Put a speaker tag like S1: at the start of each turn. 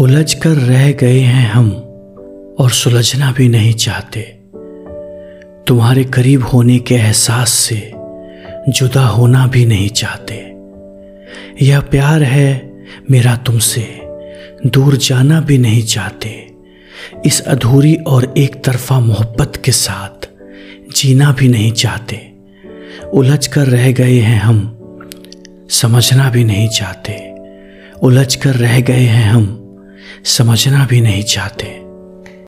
S1: उलझ कर रह गए हैं हम और सुलझना भी नहीं चाहते। तुम्हारे करीब होने के एहसास से जुदा होना भी नहीं चाहते। यह प्यार है मेरा तुमसे, दूर जाना भी नहीं चाहते। इस अधूरी और एक तरफा मोहब्बत के साथ जीना भी नहीं चाहते। उलझ कर रह गए हैं हम, समझना भी नहीं चाहते। उलझ कर रह गए हैं हम समझना भी नहीं चाहते।